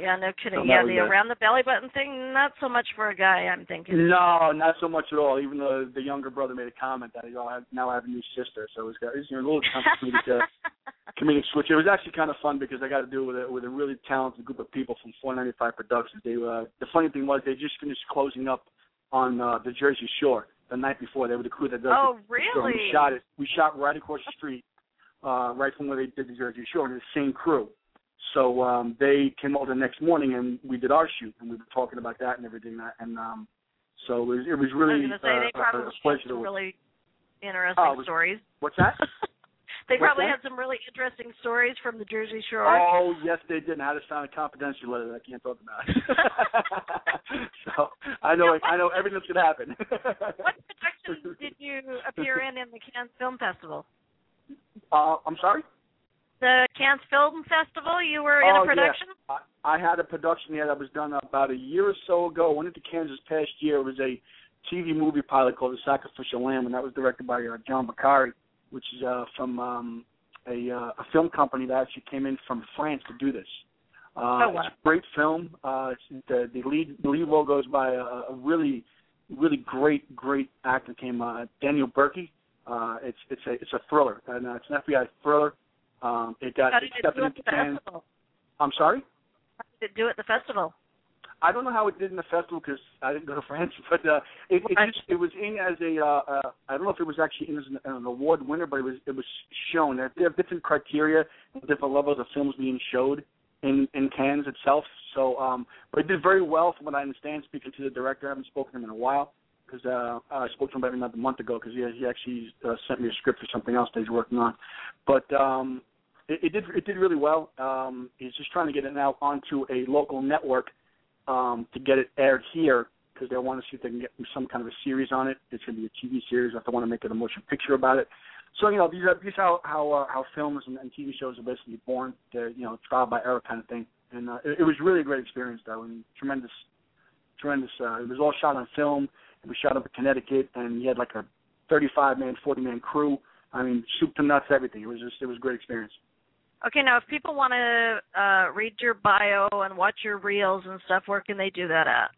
Yeah, no kidding. So yeah, the around the belly button thing, not so much for a guy, I'm thinking. No, not so much at all. Even though the younger brother made a comment that oh, I now I have a new sister, so it was, it was you know, a little comedic, uh, comedic switch. It was actually kind of fun because I got to do it with a, with a really talented group of people from 495 Productions. They uh, the funny thing was they just finished closing up on uh, the Jersey Shore the night before. They were the crew that does oh, it. So really? we shot it. We shot right across the street, uh, right from where they did the Jersey Shore, and the same crew. So um, they came over the next morning, and we did our shoot, and we were talking about that and everything. That and um, so it was it was I really was say, uh, they probably a, pleasure some to. really interesting Oh, was- stories. What's that? they What's probably that? had some really interesting stories from the Jersey Shore. Oh yes, they did. And I had to sign a confidential letter that I can't talk about. so I know I know everything that's gonna happen. what production did you appear in in the Cannes Film Festival? Uh, I'm sorry. The Cannes Film Festival, you were in Oh, a production? Yeah. I, I had a production here that was done about a year or so ago. I went into Kansas past year. It was a TV movie pilot called The Sacrificial Lamb, and that was directed by uh, John Beccari, which is uh, from um, a, uh, a film company that actually came in from France to do this. Uh, Oh, wow. It's a great film. Uh, it's, the, the lead the lead role goes by a, a really really great great actor came uh, Daniel Berkey. Uh, it's it's a it's a thriller, and uh, it's an FBI thriller. Um, it got How did it do at the Cannes. festival? I'm sorry. How did it do at the festival? I don't know how it did in the festival because I didn't go to France, but uh, it, it just it was in as a uh, uh, I don't know if it was actually in as an, an award winner, but it was it was shown. There, there have different criteria, different levels of films being showed in in Cannes itself. So, um, but it did very well from what I understand. Speaking to the director, I haven't spoken to him in a while because uh, I spoke to him about another month ago because he he actually uh, sent me a script for something else that he's working on. But um, it, it did it did really well. Um, he's just trying to get it now onto a local network um, to get it aired here because they want to see if they can get some kind of a series on it. It's going to be a TV series. If they want to make it a motion picture about it. So you know these are these are how how uh, how films and, and TV shows are basically born. They're you know trial by error kind of thing. And uh, it, it was really a great experience though, and tremendous tremendous. Uh, it was all shot on film. It was shot up in Connecticut, and he had like a 35 man, 40 man crew. I mean, soup to nuts, everything. It was just it was a great experience. Okay, now if people want to uh, read your bio and watch your reels and stuff, where can they do that at?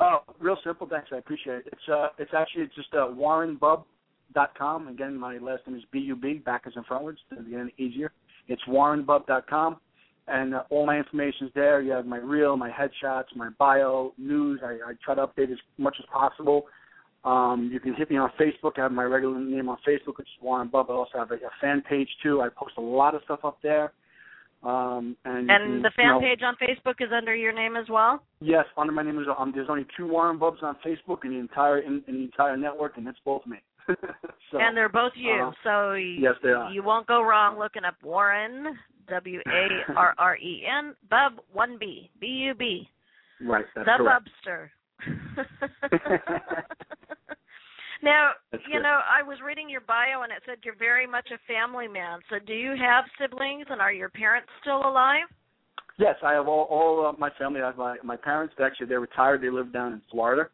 Oh, real simple. Thanks. I appreciate it. It's uh, it's actually just uh, warrenbub.com. Again, my last name is B U B, backwards and frontwards. To get it easier, it's warrenbub.com, and uh, all my information's there. You have my reel, my headshots, my bio, news. I, I try to update as much as possible. Um, you can hit me on Facebook. I have my regular name on Facebook, which is Warren Bub. I also have a, a fan page too. I post a lot of stuff up there. Um, and And can, the you fan know, page on Facebook is under your name as well. Yes, under my name is um. There's only two Warren Bubs on Facebook in the entire in, in the entire network, and it's both me. so, and they're both you, uh, so y- yes, they are. you won't go wrong looking up Warren W A R R E N Bub one B B U B right. That's the correct. Bubster. now, That's you good. know, I was reading your bio and it said you're very much a family man. So, do you have siblings, and are your parents still alive? Yes, I have all all uh, my family. I have my my parents. Actually, they're retired. They live down in Florida,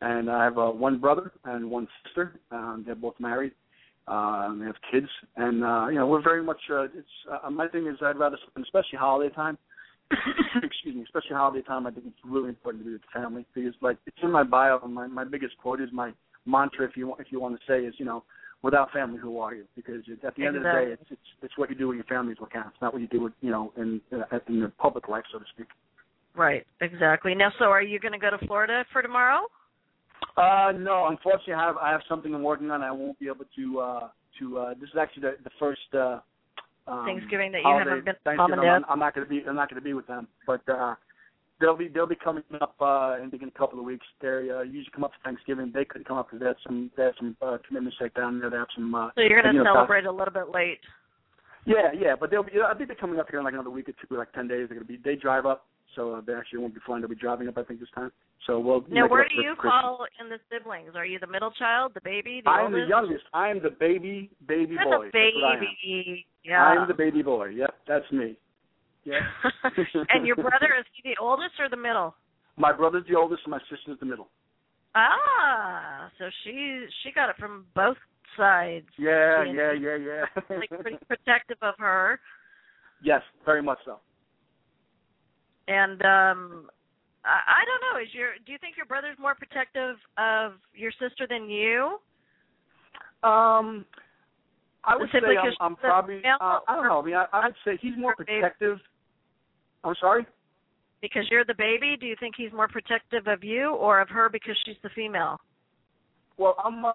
and I have uh, one brother and one sister. Um, they're both married. Um, they have kids, and uh, you know we're very much. Uh, it's uh, my thing is I'd rather, spend, especially holiday time. excuse me, especially holiday time. I think it's really important to be with the family because, like, it's in my bio. My my biggest quote is my mantra, if you want, if you want to say, is you know, without family, who are you? Because at the end of the day, it's it's it's what you do with your family is what counts, not what you do with you know in uh, in the public life, so to speak. Right, exactly. Now, so are you going to go to Florida for tomorrow? Uh, no, unfortunately, I have I have something I'm working on. I won't be able to uh to. uh This is actually the the first. uh um, Thanksgiving that you haven't been Thanksgiving. I'm, I'm not going to be. I'm not going to be with them, but uh they'll be they'll be coming up uh in a couple of weeks. They uh, usually come up for Thanksgiving. They couldn't come up because they had some they had some uh, commitments right down there. They have some. uh So you're going you to know, celebrate a little bit late. Yeah, yeah, but they'll be. I think they're coming up here in like another week or two, like ten days. They're gonna be. They drive up, so uh, they actually won't be flying. They'll be driving up, I think, this time. So we'll. Now, where do you Christmas. fall in the siblings? Are you the middle child, the baby, the I am the youngest. I am the baby, baby You're boy. the what I baby. Yeah. I am the baby boy. Yep, that's me. Yeah. and your brother is he the oldest or the middle? My brother's the oldest, and my sister's the middle. Ah, so she she got it from both sides. Yeah, yeah, yeah, yeah. Like pretty protective of her, yes, very much so. and um I, I don't know. Is your do you think your brother's more protective of your sister than you? Um, I would say I'm, I'm probably. male Uh, I don't know. I mean, I, I would say he's more protective. I'm sorry. Because you're the baby, do you think he's more protective of you or of her because she's the female? Well, I'm. uh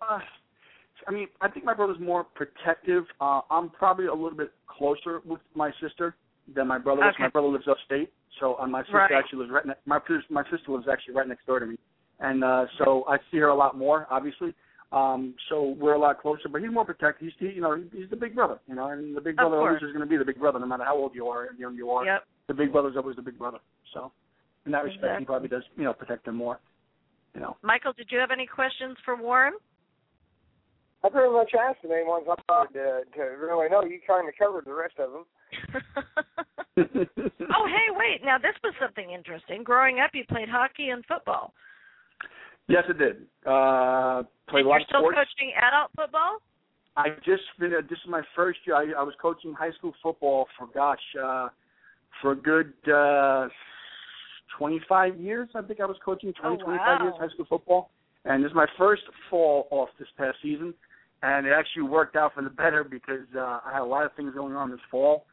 I mean, I think my brother's more protective. Uh I'm probably a little bit closer with my sister than my brother. is. Okay. My brother lives upstate, so uh, my sister Right. actually lives right. Ne- my my sister lives actually right next door to me, and uh so I see her a lot more, obviously. Um, so we're a lot closer, but he's more protective. He's, he, you know, he's the big brother, you know, and the big brother always is going to be the big brother, no matter how old you are, how young you are. Yep. The big brother's always the big brother. So, in that respect, Exactly. he probably does, you know, protect him more. You know. Michael, did you have any questions for Warren? I pretty much asked the main ones I wanted to, to really know. You kind of covered the rest of them. oh, hey, wait. Now, this was something interesting. Growing up, you played hockey and football. Yes, it did. Uh, played and a lot you're still sports. coaching adult football? I just finished. This is my first year. I, I was coaching high school football for gosh, uh, for a good uh, 25 years. I think I was coaching 20, Oh, 25 years high school football, and this is my first fall off this past season, and it actually worked out for the better because uh, I had a lot of things going on this fall,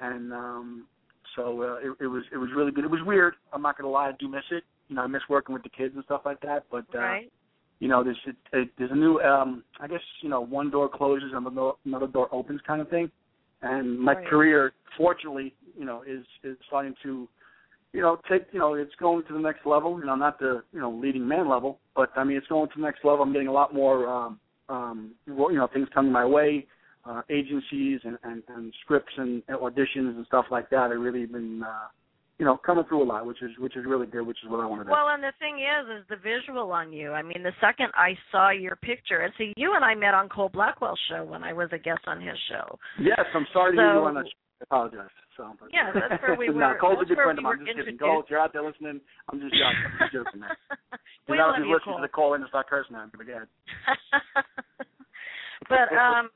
and um, So uh, it, it was it was really good. It was weird. I'm not gonna lie, I do miss it. You know, I miss working with the kids and stuff like that. But uh, right. you know, there's it, there's a new um I guess you know one door closes and another another door opens kind of thing. And my Right. career, fortunately, you know, is is starting to you know, take you know, it's going to the next level. You know, not the you know leading man level, but I mean, it's going to the next level. I'm getting a lot more, um, um, you know, things coming my way, uh, agencies and, and and scripts and auditions and stuff like that. I've really been, uh, you know, coming through a lot, which is which is really good, which is what I wanted. to do. Well, and the thing is, is the visual on you. I mean, the second I saw your picture, and see, you and I met on Cole Blackwell's show when I was a guest on his show. yes, I'm sorry to hear you So- on that. I apologize. So, but, Yeah, that's where we no, were- Cole's a good friend we of mine. I'm just kidding. Cole, if you're out there listening, I'm just joking. I'm just joking, man. we love just you, listening Cole. to the call in and start cursing at me. But go ahead. but um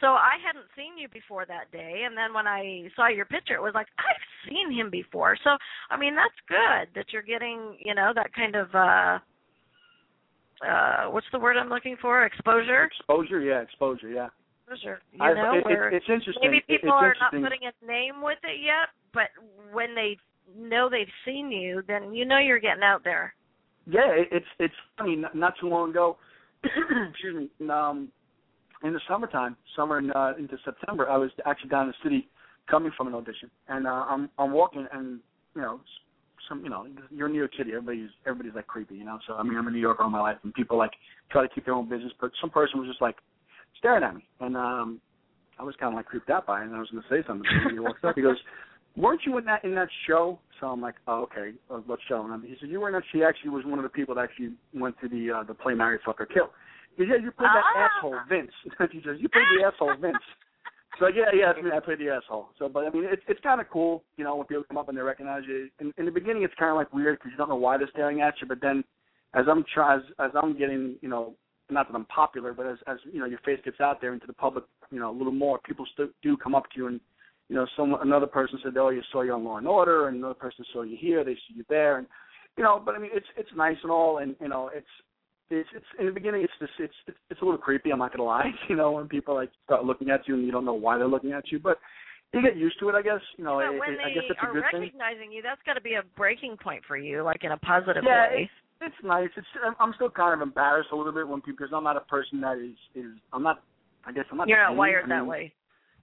so I hadn't seen you before that day and then when I saw your picture it was like I've seen him before. So I mean that's good that you're getting, you know, that kind of uh uh what's the word I'm looking for? Exposure? Exposure, yeah, exposure, yeah. Exposure. You I've- know, it, where it, it's interesting. maybe It- people it's are not putting a name with it yet, but when they know they've seen you, then you know you're getting out there. Yeah, it, it's it's funny. Not, not too long ago, excuse me. Um, in the summertime, summer in, uh, into September, I was actually down in the city coming from an audition, and uh, I'm I'm walking, and you know, some you know, you're in New York City. Everybody's everybody's like creepy, you know. So I mean, I'm in New York all my life, and people like try to keep their own business, but some person was just like staring at me, and um, I was kind of like creeped out by it, and I was going to say something. And he walks up, he goes, "Weren't you in that in that show?" So I'm like, "Oh, okay, uh, what show?" And he said, "You were in that." She actually was one of the people that actually went to the uh, the play Marry Fuck or Kill. He said, "Yeah, you played that Ah. asshole Vince." he says, "You played the asshole Vince." So yeah, yeah, I mean, I played the asshole. So, but I mean, it's it's kind of cool, you know, when people come up and they recognize you. In, in the beginning, it's kind of like weird because you don't know why they're staring at you. But then, as I'm try as, as I'm getting, you know, not that I'm popular, but as as you know, your face gets out there into the public, you know, a little more, people still do come up to you and, you know, some another person said, oh, you saw you on Law and Order, and another person saw you here, they see you there, and you know, but I mean, it's it's nice and all, and you know, it's it's it's in the beginning, it's just it's it's, it's a little creepy. I'm not gonna lie, you know, when people like start looking at you and you don't know why they're looking at you, but you get used to it, I guess. You know, But it, when it, they I guess it's a are good thing. recognizing you, that's got to be a breaking point for you, like in a positive Yeah, way. It's nice. It's I'm- still kind of embarrassed a little bit when people because I'm not a person that is is I'm not. I guess I'm not. You're not wired I that way.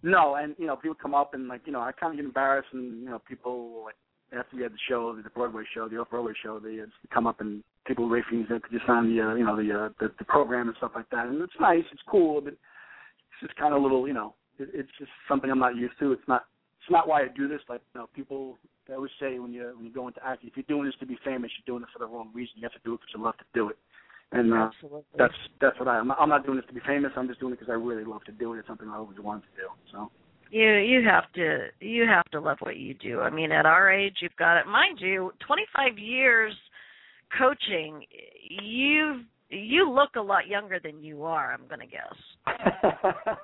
No, and you know, people come up and like, you know, I kind of get embarrassed, and you know, people like after we had the show, the Broadway show, the off Broadway show, they uh, come up and people rate things that could just on the, uh, you know, the, uh, the the program and stuff like that, and it's nice, it's cool, but it's just kind of a little, you know, it, it's just something I'm not used to. It's not, it's not why I do this. Like, you know, people they always say when you when you go into acting, if you're doing this to be famous, you're doing it for the wrong reason. You have to do it because you love to do it, and uh, Absolutely. that's that's what I. I'm not, I'm not doing this to be famous. I'm just doing it because I really love to do it. It's something I always wanted to do. So. you you have to you have to love what you do. I mean, at our age, you've got it. Mind you, 25 years coaching, you you look a lot younger than you are. I'm going to guess.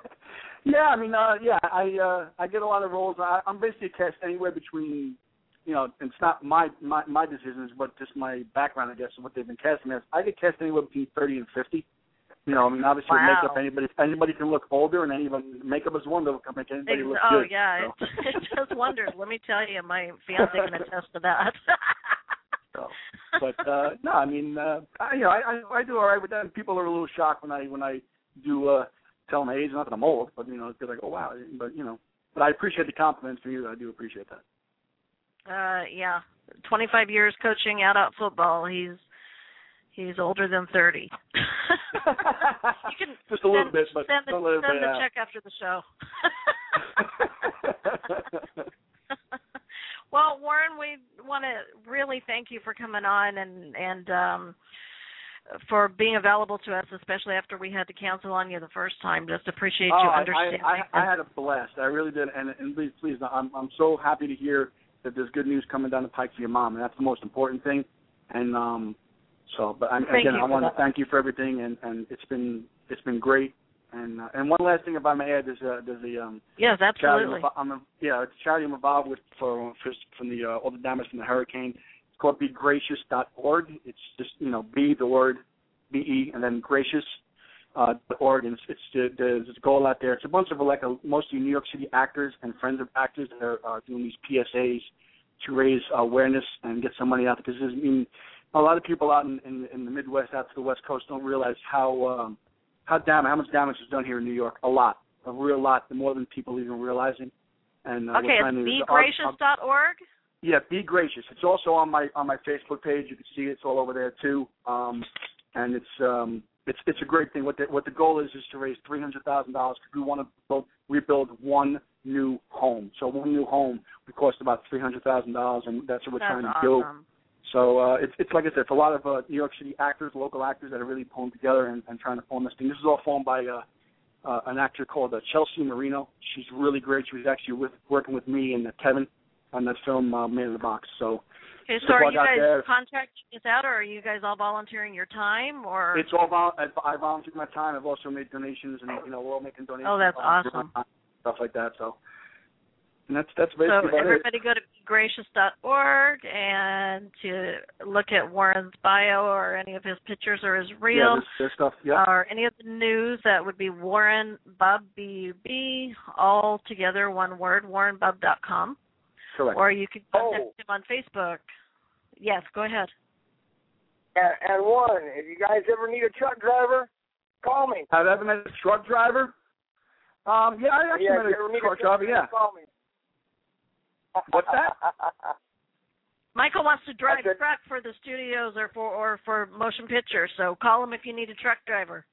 yeah, I mean, uh, yeah, I uh, I get a lot of roles. I, I'm basically cast anywhere between, you know, it's not my my my decisions, but just my background, I guess, and what they've been casting as. I get cast anywhere between 30 and 50. You know, I mean, obviously Wow. makeup, anybody anybody can look older, and anyone makeup is one that can make anybody Ex- look oh good. yeah, so. it, it does wonders. Let me tell you, my fiance can attest to that. So, but uh no, I mean, uh, I, you know, I, I I do all right with that. And people are a little shocked when I when I do uh tell my age. Not that I'm old, but you know, they're like, oh wow. But you know, but I appreciate the compliments from you. I do appreciate that. Uh, yeah, 25 years coaching out-out football. He's he's older than 30. you can Just a little send, bit, but send the, a little send bit. the check after the show. well, Warren, we want to really thank you for coming on and and um for being available to us, especially after we had to cancel on you the first time. Just appreciate oh, you I, understanding. I, I, I had a blast. I really did, and and please, please, I'm I'm so happy to hear that there's good news coming down the pike for your mom, and that's the most important thing. And um, so, but I, again, I want that. to thank you for everything, and and it's been it's been great. And uh, and one last thing, if I may add, there's a there's a um, yes, charity absolutely. I'm, I'm, yeah, it's a charity I'm involved with for, for from the uh, all the damage from the hurricane. It's called BeGracious.org. It's just you know, be the word, B E, and then gracious. Uh, Oregon. It's, it's there's a goal out there. It's a bunch of like a, mostly New York City actors and friends of actors that are uh, doing these PSAs to raise awareness and get some money out there. Because I mean, a lot of people out in, in in the Midwest, out to the West Coast, don't realize how um, how damage how much damage is done here in New York. A lot, a real lot, more than people even realizing. And uh, okay, it's begracious.org. Yeah, be gracious. It's also on my on my Facebook page. You can see it's all over there too. Um, and it's um, it's it's a great thing. What the what the goal is is to raise three hundred thousand dollars because we want to build, rebuild one new home. So one new home would cost about three hundred thousand dollars, and that's what we're that's trying to awesome. do. So uh, it's it's like I said, it's a lot of uh, New York City actors, local actors that are really pulling together and, and trying to form this thing. This is all formed by uh, uh, an actor called uh, Chelsea Marino. She's really great. She was actually with working with me and uh, Kevin on that film uh, Man in the Box. So Okay, So so are you guys there. contracting this out, or are you guys all volunteering your time, or? it's all vol- I, I volunteered my time. I've also made donations, and you know we're all making donations. Oh, that's awesome. time, Stuff like that. So, and that's that's so basically it. everybody go to gracious.org and to look at Warren's bio or any of his pictures or his Yeah, reel there's, there's stuff. Yeah. or any of the news that would be Warren Bub B U B all together one word warrenbub.com correct. or you could contact Oh. him on Facebook. Yes, go ahead. And, and one, if you guys ever need a truck driver, call me. Have I ever met a truck driver? Um, yeah, I actually yeah, met if you ever a truck a truck driver. Yeah. call me. What's that? Michael wants to drive a truck for the studios or for or for motion pictures, so call him if you need a truck driver.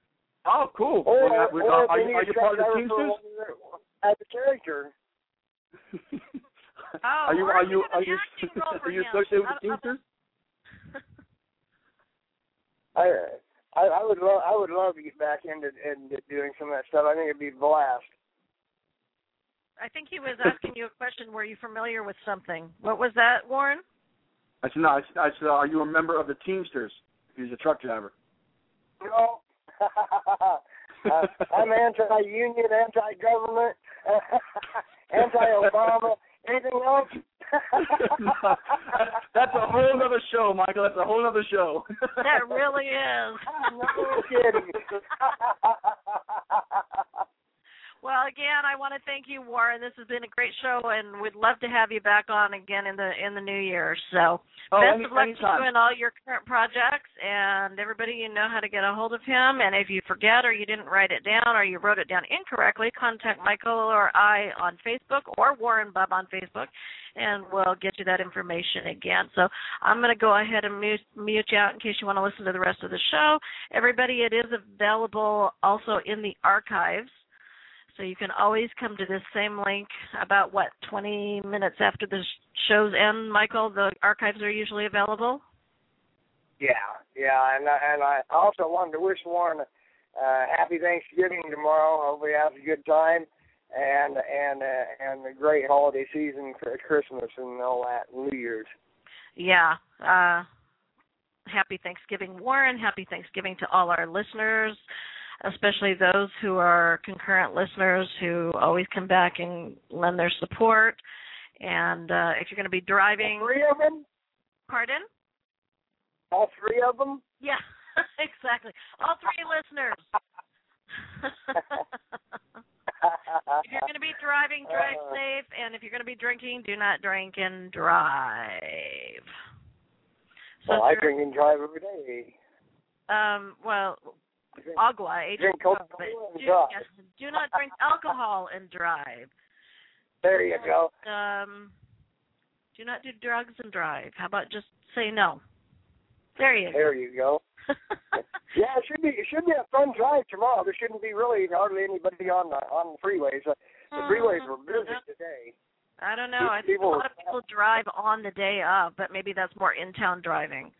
Oh, cool. or, Well, we- or uh, if are you you, are you part of the driver for Teamsters? one of the- As a character. Oh, are you are you you are you acting role for are you associated with the how Teamsters? I, I I would love I would love to get back into into doing some of that stuff. I think it'd be a blast. I think he was asking you a question. Were you familiar with something? What was that, Warren? I said no. I said, I said are you a member of the Teamsters? He's a truck driver. No. uh, I'm anti-union, anti-government, anti-Obama. Anything else? That's a whole other show, Michael. That's a whole other show. That really is. no kidding. Well, again, I want to thank you, Warren. This has been a great show, and we'd love to have you back on again in the in the new year. So, Oh, best any- of luck to you in all your current projects, and everybody you know how to get a hold of him. And if you forget or you didn't write it down or you wrote it down incorrectly, contact Michael or I on Facebook or Warren Bub on Facebook, and we'll get you that information again. So I'm going to go ahead and mute, mute you out in case you want to listen to the rest of the show. Everybody, it is available also in the archives. So you can always come to this same link about what 20 minutes after the shows end. Michael, the archives are usually available. yeah, yeah, and I, and I also wanted to wish Warren uh, happy Thanksgiving tomorrow. Hope he has a good time, and and uh, and a great holiday season for Christmas and all that, New Year's. Yeah. Uh, happy Thanksgiving, Warren. Happy Thanksgiving to all our listeners, especially those who are concurrent listeners who always come back and lend their support. And uh, if you're going to be driving, All three of them. pardon? All three of them. Yeah, exactly. All three listeners. if you're going to be driving, drive Uh. safe, and if you're going to be drinking, do not drink and drive. So, well, I drink and drive every day. um, well, agua, Drink Coca-Cola but and do, yes, do not drink alcohol and drive. There you go. Um, do not do drugs and drive. How about just say no? There you go. There you go. Yeah, it should be it should be a fun drive tomorrow. There shouldn't be really hardly anybody on the on the freeways. Uh, the freeways were busy today. I don't know. I think a lot of people drive on the day of, but maybe that's more in town driving.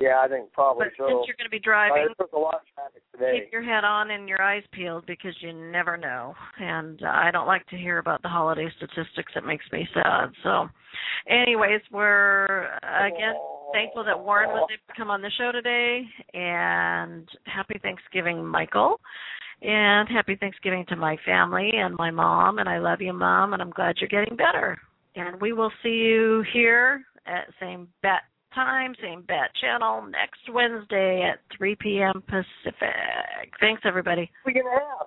Yeah, I think probably But so. since you're going to be Uh, driving, took a lot of traffic today. keep your head on and your eyes peeled because you never know. And uh, I don't like to hear about the holiday statistics. It makes me sad. So, anyways, we're uh, again thankful that Warren was able to come on the show today. And happy Thanksgiving, Michael. And happy Thanksgiving to my family and my mom. And I love you, Mom. And I'm glad you're getting better. And we will see you here at same bat time, same bat channel next Wednesday at 3 p.m. Pacific. Thanks, everybody. We can have.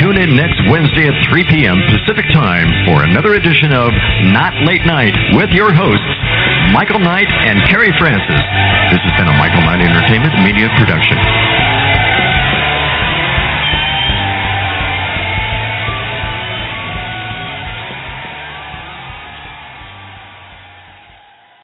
Tune in next Wednesday at 3 p.m. Pacific Time for another edition of Not Late Nayt with your hosts, Michael Nayt and Kerri Francis. This has been a Michael Nayt Entertainment Media Production.